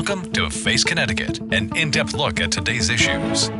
Welcome to Face Connecticut, an in depth look at today's issues.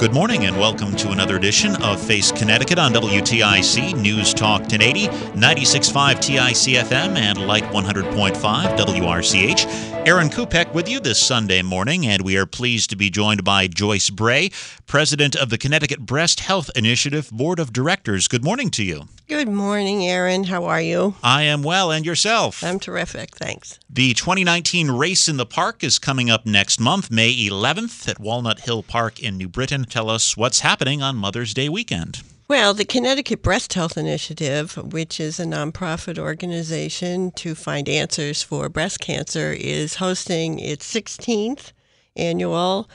Good morning and welcome to another edition of Face Connecticut on WTIC News Talk 1080, 96.5 TIC FM, and Light 100.5 WRCH. Aaron Kupek with you this Sunday morning, and we are pleased to be joined by Joyce Bray, President of the Connecticut Breast Health Initiative Board of Directors. Good morning to you. Good morning, Aaron. How are you? I am well, and yourself? I'm terrific, thanks. The 2019 Race in the Park is coming up next month, May 11th, at Walnut Hill Park in New Britain. Tell us what's happening on Mother's Day weekend. Well, the Connecticut Breast Health Initiative, which is a nonprofit organization to find answers for breast cancer, is hosting its 16th annual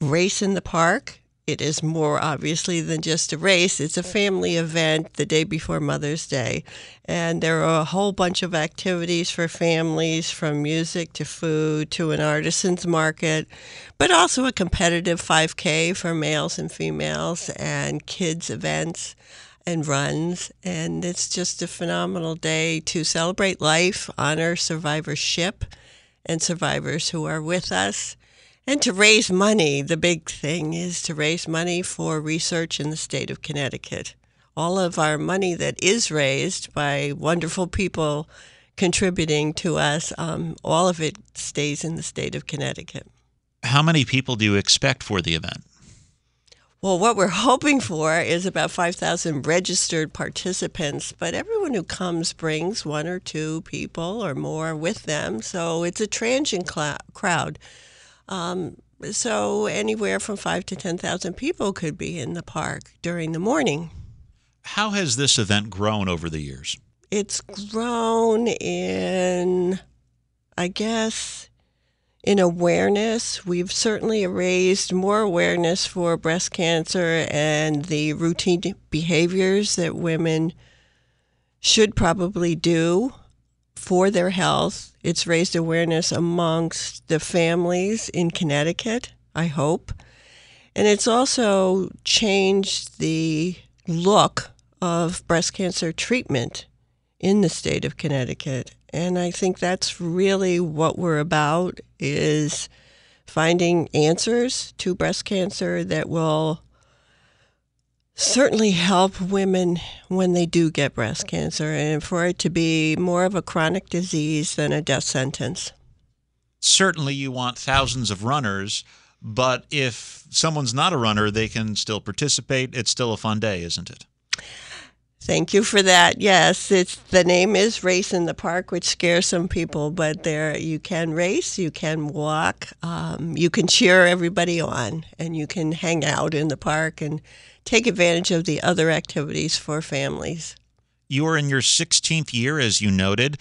Race in the Park. It is more obviously than just a race. It's a family event the day before Mother's Day. And there are a whole bunch of activities for families from music to food to an artisan's market, but also a competitive 5K for males and females and kids' events and runs. And it's just a phenomenal day to celebrate life, honor survivorship, and survivors who are with us. And to raise money, the big thing is to raise money for research in the state of Connecticut. All of our money that is raised by wonderful people contributing to us, um, all of it stays in the state of Connecticut. How many people do you expect for the event? Well, what we're hoping for is about 5,000 registered participants, but everyone who comes brings one or two people or more with them, so it's a transient cl- crowd. Um, so anywhere from five to 10,000 people could be in the park during the morning. How has this event grown over the years? It's grown in, I guess, in awareness. We've certainly raised more awareness for breast cancer and the routine behaviors that women should probably do for their health. It's raised awareness amongst the families in Connecticut, I hope. And it's also changed the look of breast cancer treatment in the state of Connecticut. And I think that's really what we're about is finding answers to breast cancer that will certainly help women when they do get breast cancer and for it to be more of a chronic disease than a death sentence. Certainly, you want thousands of runners, but if someone's not a runner, they can still participate. It's still a fun day, isn't it? Thank you for that. Yes, it's the name is Race in the Park, which scares some people, but there you can race, you can walk, um, you can cheer everybody on, and you can hang out in the park and take advantage of the other activities for families. You are in your 16th year, as you noted.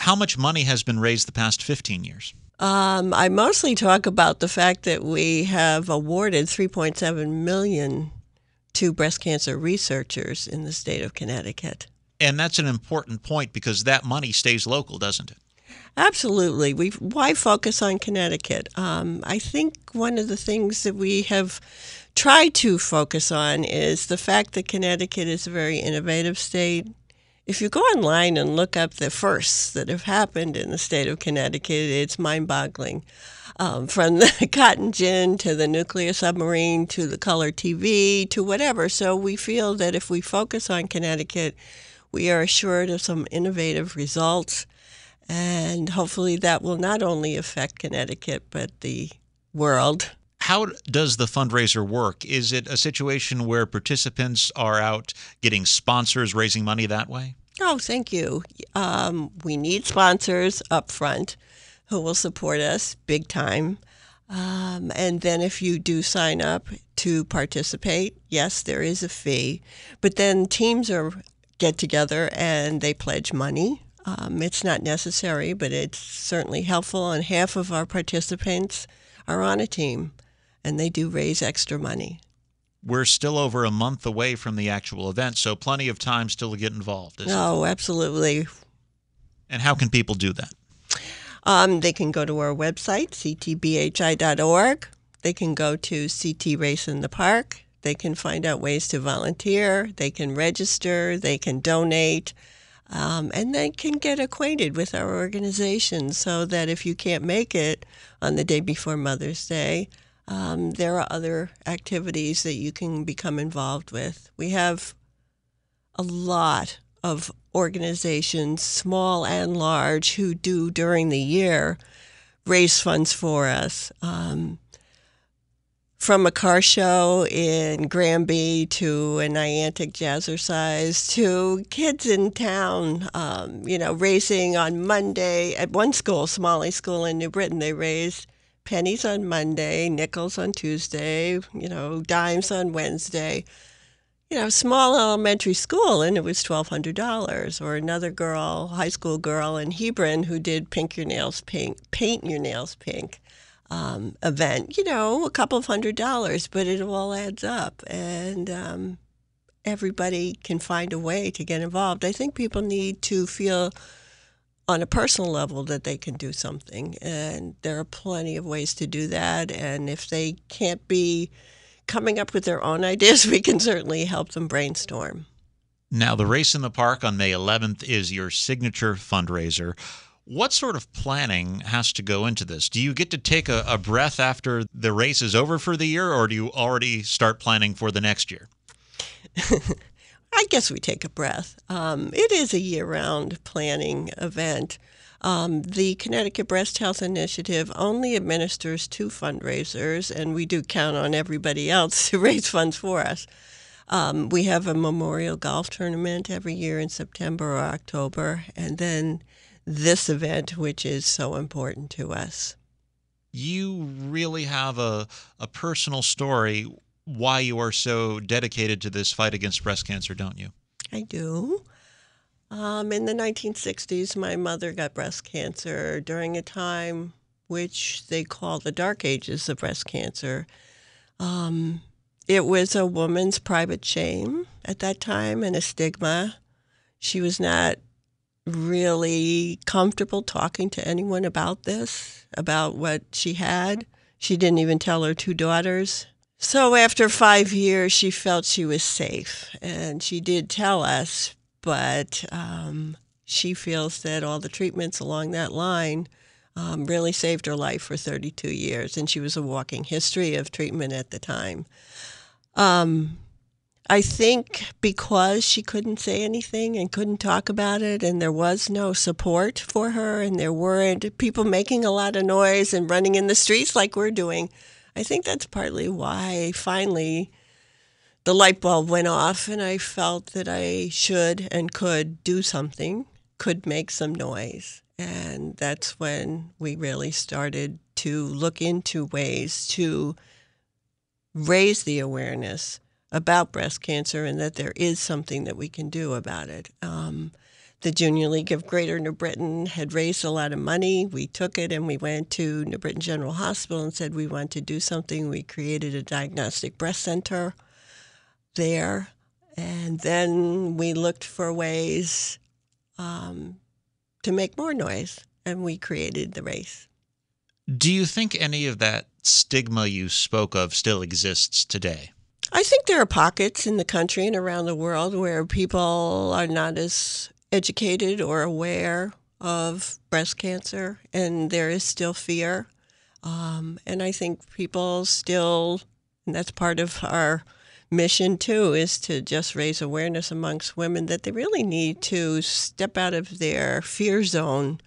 How much money has been raised the past 15 years? Um, I mostly talk about the fact that we have awarded 3.7 million to breast cancer researchers in the state of Connecticut. And that's an important point because that money stays local, doesn't it? Absolutely. We why focus on Connecticut? Um, I think one of the things that we have tried to focus on is the fact that Connecticut is a very innovative state. If you go online and look up the firsts that have happened in the state of Connecticut, it's mind-boggling um, from the cotton gin to the nuclear submarine to the color TV to whatever. So we feel that if we focus on Connecticut, we are assured of some innovative results. And hopefully that will not only affect Connecticut, but the world. How does the fundraiser work? Is it a situation where participants are out getting sponsors, raising money that way? Oh, thank you. Um, we need sponsors up front who will support us big time. Um, and then if you do sign up to participate, yes, there is a fee. But then teams are get together and they pledge money. Um, it's not necessary, but it's certainly helpful, and half of our participants are on a team, and they do raise extra money. We're still over a month away from the actual event, so plenty of time still to get involved. isn't it? Oh, absolutely. And how can people do that? Um, they can go to our website, ctbhi.org. They can go to CT Race in the Park. They can find out ways to volunteer. They can register. They can donate. Um, and they can get acquainted with our organization so that if you can't make it on the day before Mother's Day, um, there are other activities that you can become involved with. We have a lot of organizations, small and large, who do during the year raise funds for us. Um, from a car show in Granby to a Niantic Jazzercise to kids in town, um, you know, racing on Monday at one school, Smalley School in New Britain. They raised pennies on Monday, nickels on Tuesday, you know, dimes on Wednesday. You know, small elementary school, and it was twelve hundred dollars. Or another girl, high school girl in Hebron, who did pink your nails pink, paint your nails pink um, event. You know, a couple of hundred dollars, but it all adds up, and um, everybody can find a way to get involved. I think people need to feel on a personal level that they can do something, and there are plenty of ways to do that. And if they can't be coming up with their own ideas, we can certainly help them brainstorm. Now, the race in the park on May 11th is your signature fundraiser. What sort of planning has to go into this? Do you get to take a, a breath after the race is over for the year, or do you already start planning for the next year? I guess we take a breath. Um, it is a year round planning event. Um, the Connecticut Breast Health Initiative only administers two fundraisers, and we do count on everybody else to raise funds for us. Um, we have a memorial golf tournament every year in September or October, and then this event, which is so important to us. You really have a, a personal story why you are so dedicated to this fight against breast cancer, don't you? I do. Um, in the 1960s, my mother got breast cancer during a time which they call the dark ages of breast cancer. Um, it was a woman's private shame at that time and a stigma. She was not really comfortable talking to anyone about this, about what she had. She didn't even tell her two daughters. So after five years, she felt she was safe, and she did tell us, but um, she feels that all the treatments along that line um, really saved her life for 32 years, and she was a walking history of treatment at the time. Um, I think because she couldn't say anything and couldn't talk about it, and there was no support for her, and there weren't people making a lot of noise and running in the streets like we're doing, I think that's partly why finally the light bulb went off, and I felt that I should and could do something, could make some noise. And that's when we really started to look into ways to raise the awareness about breast cancer and that there is something that we can do about it. Um, the Junior League of Greater New Britain had raised a lot of money. We took it and we went to New Britain General Hospital and said we want to do something. We created a diagnostic breast center there. And then we looked for ways um, to make more noise, and we created the race. Do you think any of that stigma you spoke of still exists today? I think there are pockets in the country and around the world where people are not as educated or aware of breast cancer, and there is still fear. Um, and I think people still, and that's part of our mission too, is to just raise awareness amongst women that they really need to step out of their fear zone.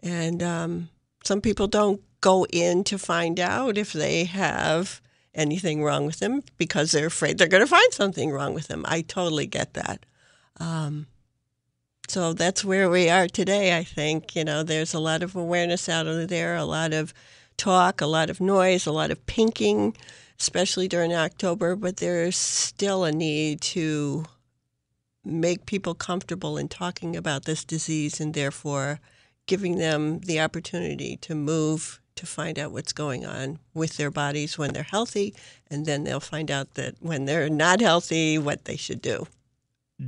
And um, some people don't go in to find out if they have anything wrong with them because they're afraid they're going to find something wrong with them. I totally get that. Um, so that's where we are today, I think. You know, there's a lot of awareness out there, a lot of talk, a lot of noise, a lot of pinking, especially during October, but there's still a need to make people comfortable in talking about this disease and therefore giving them the opportunity to move to find out what's going on with their bodies when they're healthy, and then they'll find out that when they're not healthy, what they should do.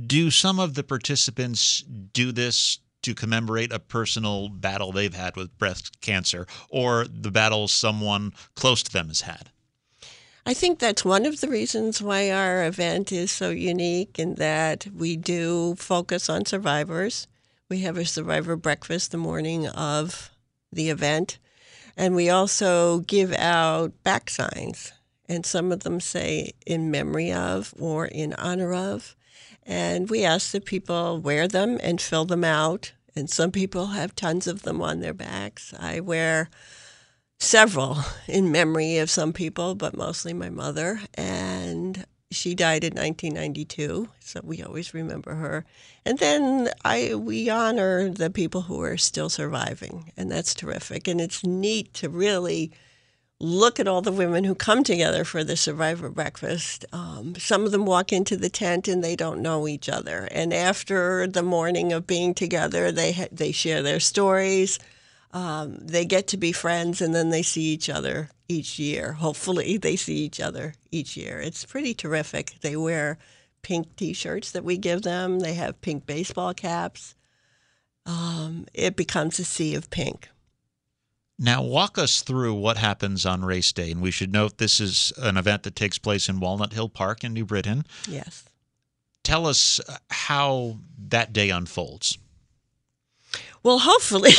Do some of the participants do this to commemorate a personal battle they've had with breast cancer or the battle someone close to them has had? I think that's one of the reasons why our event is so unique in that we do focus on survivors. We have a survivor breakfast the morning of the event, and we also give out back signs. And some of them say in memory of or in honor of. And we ask that people wear them and fill them out. And some people have tons of them on their backs. I wear several in memory of some people, but mostly my mother. And she died in 1992, so we always remember her. And then I we honor the people who are still surviving, and that's terrific. And it's neat to really look at all the women who come together for the survivor breakfast. Um, some of them walk into the tent and they don't know each other, and after the morning of being together, they ha- they share their stories um, they get to be friends and then they see each other each year. Hopefully, they see each other each year. It's pretty terrific. They wear pink t shirts that we give them, they have pink baseball caps. Um, it becomes a sea of pink. Now, walk us through what happens on race day. And we should note this is an event that takes place in Walnut Hill Park in New Britain. Yes. Tell us uh, how that day unfolds. Well, hopefully,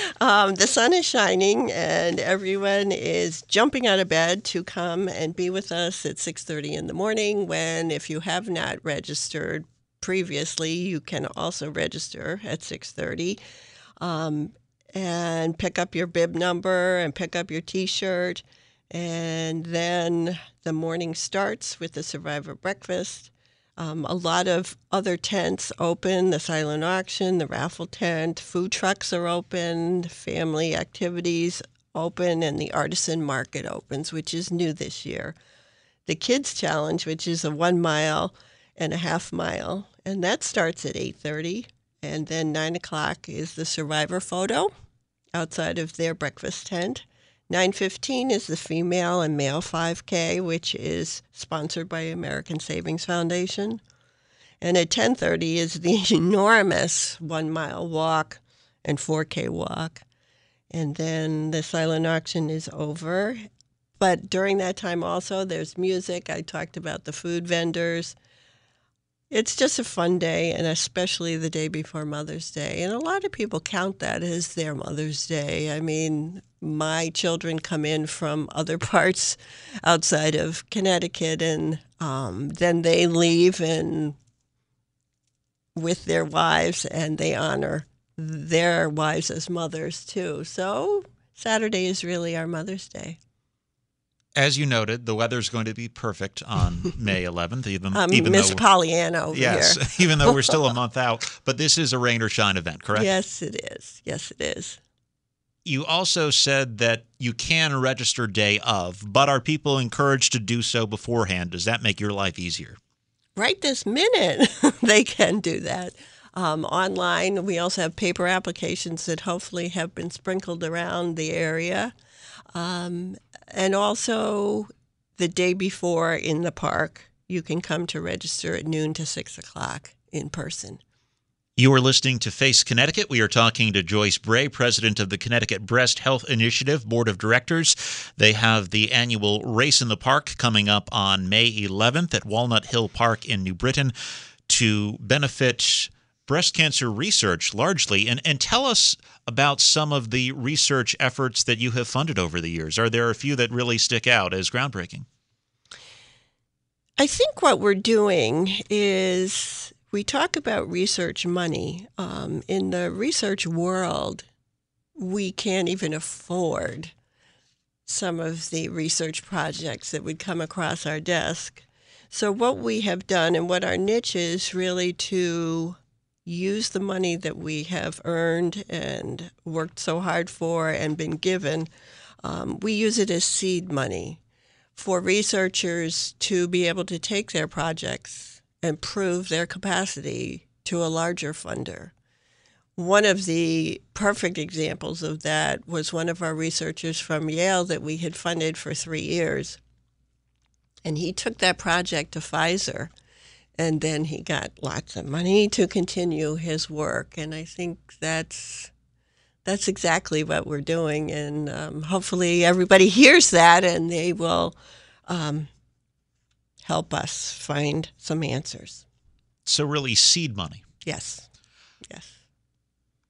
um, the sun is shining and everyone is jumping out of bed to come and be with us at 6:30 in the morning. When, if you have not registered previously, you can also register at 6:30 um, and pick up your bib number and pick up your T-shirt, and then the morning starts with the Survivor breakfast um, a lot of other tents open the silent auction, the raffle tent, food trucks are open, family activities open, and the artisan market opens, which is new this year. The Kids Challenge, which is a one mile and a half mile, and that starts at 8.30. And then 9 o'clock is the survivor photo outside of their breakfast tent. 9:15 is the female and male 5K, which is sponsored by American Savings Foundation. And at 10:30 is the enormous 1-mile walk and 4K walk. And then the silent auction is over. But during that time also there's music. I talked about the food vendors. It's just a fun day, and especially the day before Mother's Day. And a lot of people count that as their Mother's Day. I mean, my children come in from other parts outside of Connecticut, and um, then they leave and with their wives, and they honor their wives as mothers too. So Saturday is really our Mother's Day. As you noted, the weather is going to be perfect on May 11th, even, um, even Miss though Pollyanna over yes, here. even though we're still a month out. But this is a rain or shine event, correct? Yes, it is. Yes, it is. You also said that you can register day of, but are people encouraged to do so beforehand? Does that make your life easier? Right this minute, they can do that. Um, online, we also have paper applications that hopefully have been sprinkled around the area. Um, and also, the day before in the park, you can come to register at noon to six o'clock in person. You are listening to Face Connecticut. We are talking to Joyce Bray, president of the Connecticut Breast Health Initiative Board of Directors. They have the annual Race in the Park coming up on May 11th at Walnut Hill Park in New Britain to benefit breast cancer research largely. And, and tell us about some of the research efforts that you have funded over the years. Are there a few that really stick out as groundbreaking? I think what we're doing is we talk about research money. Um, in the research world, we can't even afford some of the research projects that would come across our desk. So, what we have done and what our niche is really to use the money that we have earned and worked so hard for and been given, um, we use it as seed money for researchers to be able to take their projects and prove their capacity to a larger funder. One of the perfect examples of that was one of our researchers from Yale that we had funded for three years. And he took that project to Pfizer, and then he got lots of money to continue his work. And I think that's that's exactly what we're doing, and um, hopefully everybody hears that and they will um, help us find some answers. So, really, seed money. Yes, yes.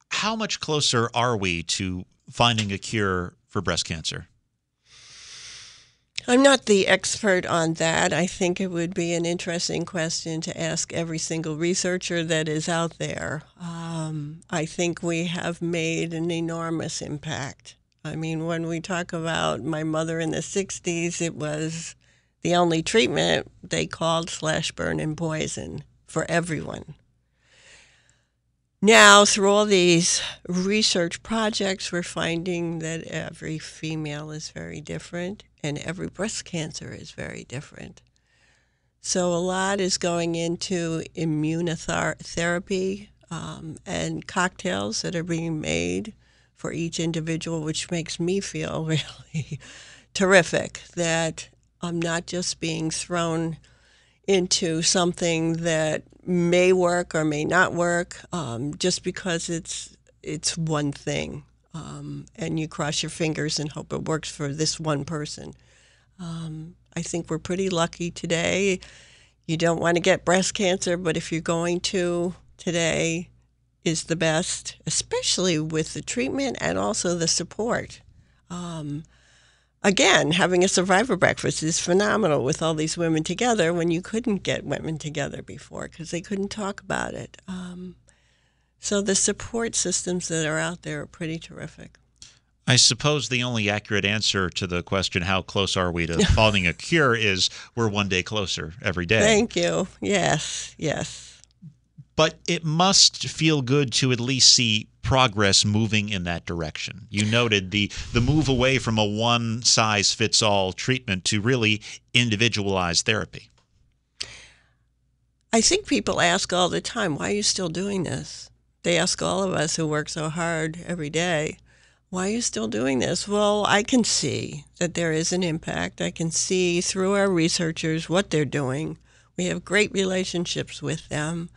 How much closer are we to finding a cure for breast cancer? I'm not the expert on that. I think it would be an interesting question to ask every single researcher that is out there. Um, I think we have made an enormous impact. I mean, when we talk about my mother in the 60s, it was the only treatment they called slash burn and poison for everyone. Now, through all these research projects, we're finding that every female is very different and every breast cancer is very different. So, a lot is going into immunotherapy um, and cocktails that are being made for each individual, which makes me feel really terrific that I'm not just being thrown into something that may work or may not work um, just because it's it's one thing um, and you cross your fingers and hope it works for this one person. Um, I think we're pretty lucky today. You don't want to get breast cancer, but if you're going to today, is the best, especially with the treatment and also the support. Um, again, having a survivor breakfast is phenomenal with all these women together when you couldn't get women together before because they couldn't talk about it. Um, so the support systems that are out there are pretty terrific. I suppose the only accurate answer to the question, how close are we to finding a cure, is we're one day closer every day. Thank you. Yes, yes but it must feel good to at least see progress moving in that direction. You noted the the move away from a one size fits all treatment to really individualized therapy. I think people ask all the time, why are you still doing this? They ask all of us who work so hard every day, why are you still doing this? Well, I can see that there is an impact. I can see through our researchers what they're doing. We have great relationships with them.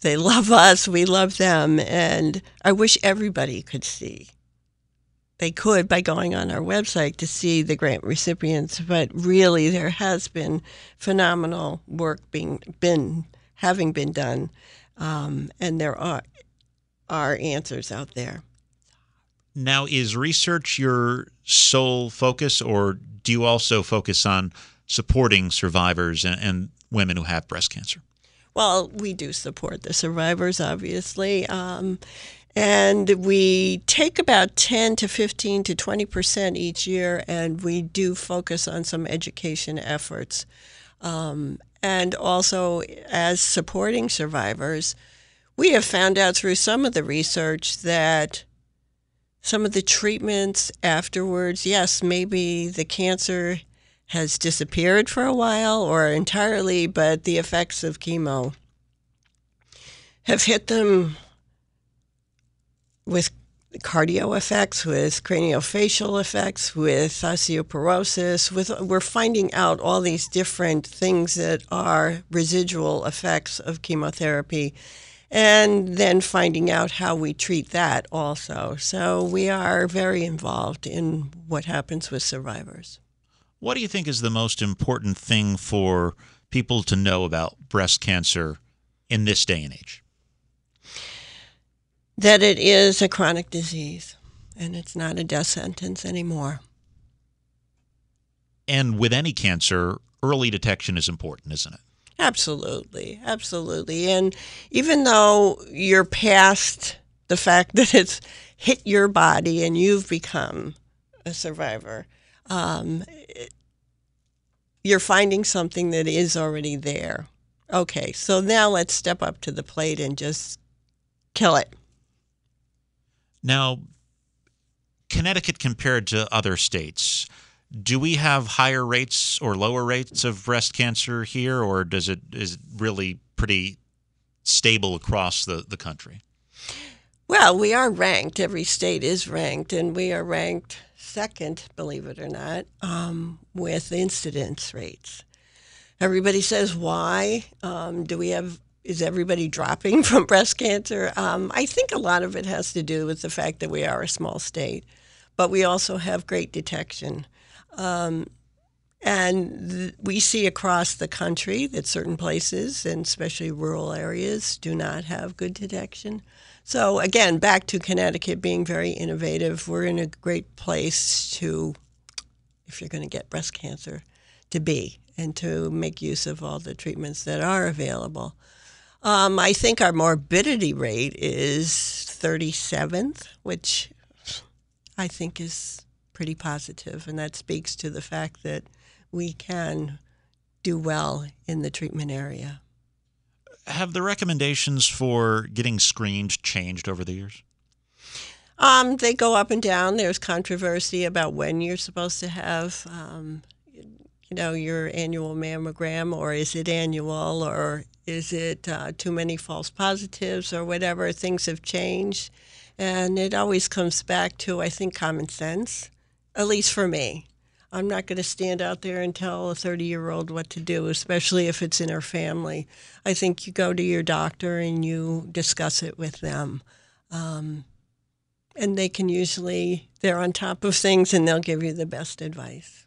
They love us, we love them, and I wish everybody could see. They could by going on our website to see the grant recipients, but really there has been phenomenal work being been having been done, um, and there are are answers out there. Now, is research your sole focus, or do you also focus on supporting survivors and, and women who have breast cancer? Well, we do support the survivors, obviously. Um, and we take about 10 to 15 to 20 percent each year, and we do focus on some education efforts. Um, and also, as supporting survivors, we have found out through some of the research that some of the treatments afterwards, yes, maybe the cancer has disappeared for a while or entirely, but the effects of chemo have hit them with cardio effects, with craniofacial effects, with osteoporosis. With we're finding out all these different things that are residual effects of chemotherapy, and then finding out how we treat that also. So we are very involved in what happens with survivors. What do you think is the most important thing for people to know about breast cancer in this day and age? That it is a chronic disease and it's not a death sentence anymore. And with any cancer, early detection is important, isn't it? Absolutely, absolutely. And even though you're past the fact that it's hit your body and you've become a survivor, um, you're finding something that is already there. Okay, so now let's step up to the plate and just kill it. Now, Connecticut compared to other states, Do we have higher rates or lower rates of breast cancer here, or does it is it really pretty stable across the, the country? Well, we are ranked. Every state is ranked, and we are ranked second, believe it or not, um, with incidence rates. Everybody says, why? Um, do we have, is everybody dropping from breast cancer? Um, I think a lot of it has to do with the fact that we are a small state, but we also have great detection. Um, and th- we see across the country that certain places, and especially rural areas, do not have good detection. So, again, back to Connecticut being very innovative, we're in a great place to, if you're going to get breast cancer, to be and to make use of all the treatments that are available. Um, I think our morbidity rate is 37th, which I think is pretty positive, and that speaks to the fact that we can do well in the treatment area. Have the recommendations for getting screened changed over the years? Um, they go up and down. There's controversy about when you're supposed to have, um, you know, your annual mammogram, or is it annual, or is it uh, too many false positives, or whatever. Things have changed, and it always comes back to, I think, common sense. At least for me. I'm not going to stand out there and tell a 30 year old what to do, especially if it's in her family. I think you go to your doctor and you discuss it with them. Um, and they can usually, they're on top of things and they'll give you the best advice.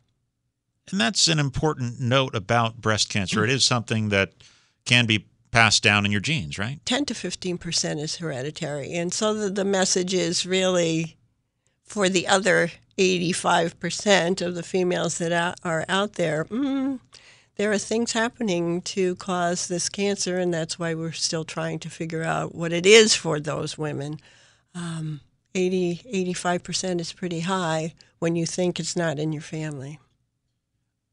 And that's an important note about breast cancer. It is something that can be passed down in your genes, right? 10 to 15% is hereditary. And so the, the message is really for the other 85% of the females that are out there, mm, there are things happening to cause this cancer, and that's why we're still trying to figure out what it is for those women. Um, 80, 85% is pretty high when you think it's not in your family.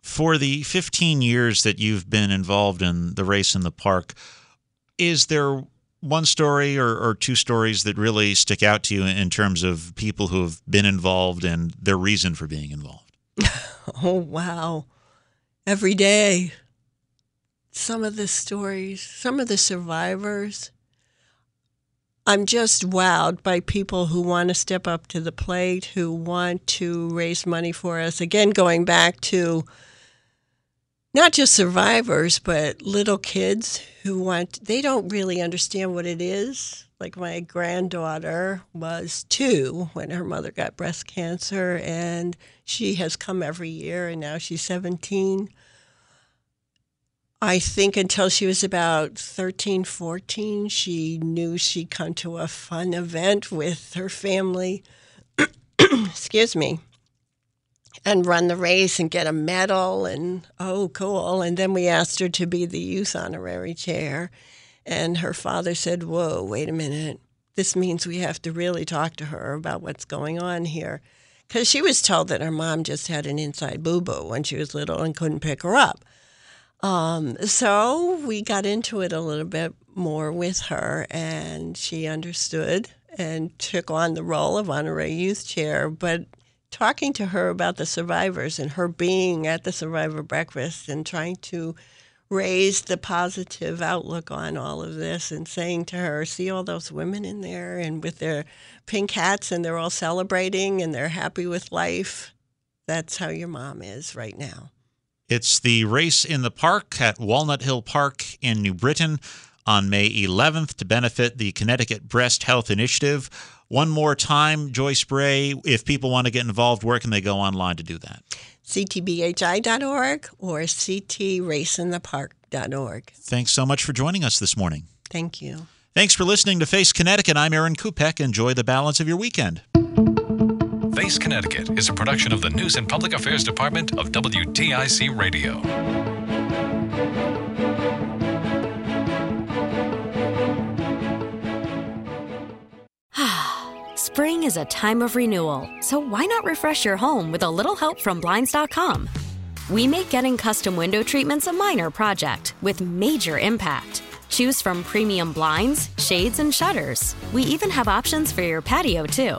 For the 15 years that you've been involved in the race in the park, is there one story or, or, two stories that really stick out to you in terms of people who have been involved and their reason for being involved? oh, wow. Every day. Some of the stories, some of the survivors. I'm just wowed by people who want to step up to the plate, who want to raise money for us. Again, going back to not just survivors, but little kids who want, they don't really understand what it is. Like my granddaughter was two when her mother got breast cancer, and she has come every year, and now she's 17. I think until she was about 13, 14, she knew she'd come to a fun event with her family. Excuse me and run the race and get a medal and oh cool. And then we asked her to be the youth honorary chair. And her father said whoa wait a minute. This means we have to really talk to her about what's going on here. Because she was told that her mom just had an inside boo-boo when she was little and couldn't pick her up um, so we got into it a little bit more with her and she understood and took on the role of honorary youth chair but talking to her about the survivors and her being at the survivor breakfast and trying to raise the positive outlook on all of this and saying to her, see all those women in there and with their pink hats and they're all celebrating and they're happy with life. That's how your mom is right now. It's the race in the park at Walnut Hill Park in New Britain on May 11th to benefit the Connecticut Breast Health Initiative. One more time, Joyce Bray, if people want to get involved, where can they go online to do that? ctbhi.org or ctraceinthepark.org. Thanks so much for joining us this morning. Thank you. Thanks for listening to Face Connecticut. I'm Aaron Kupek. Enjoy the balance of your weekend. Face Connecticut is a production of the News and Public Affairs Department of WTIC Radio. Spring is a time of renewal, so why not refresh your home with a little help from Blinds.com? We make getting custom window treatments a minor project with major impact. Choose from premium blinds, shades, and shutters. We even have options for your patio, too.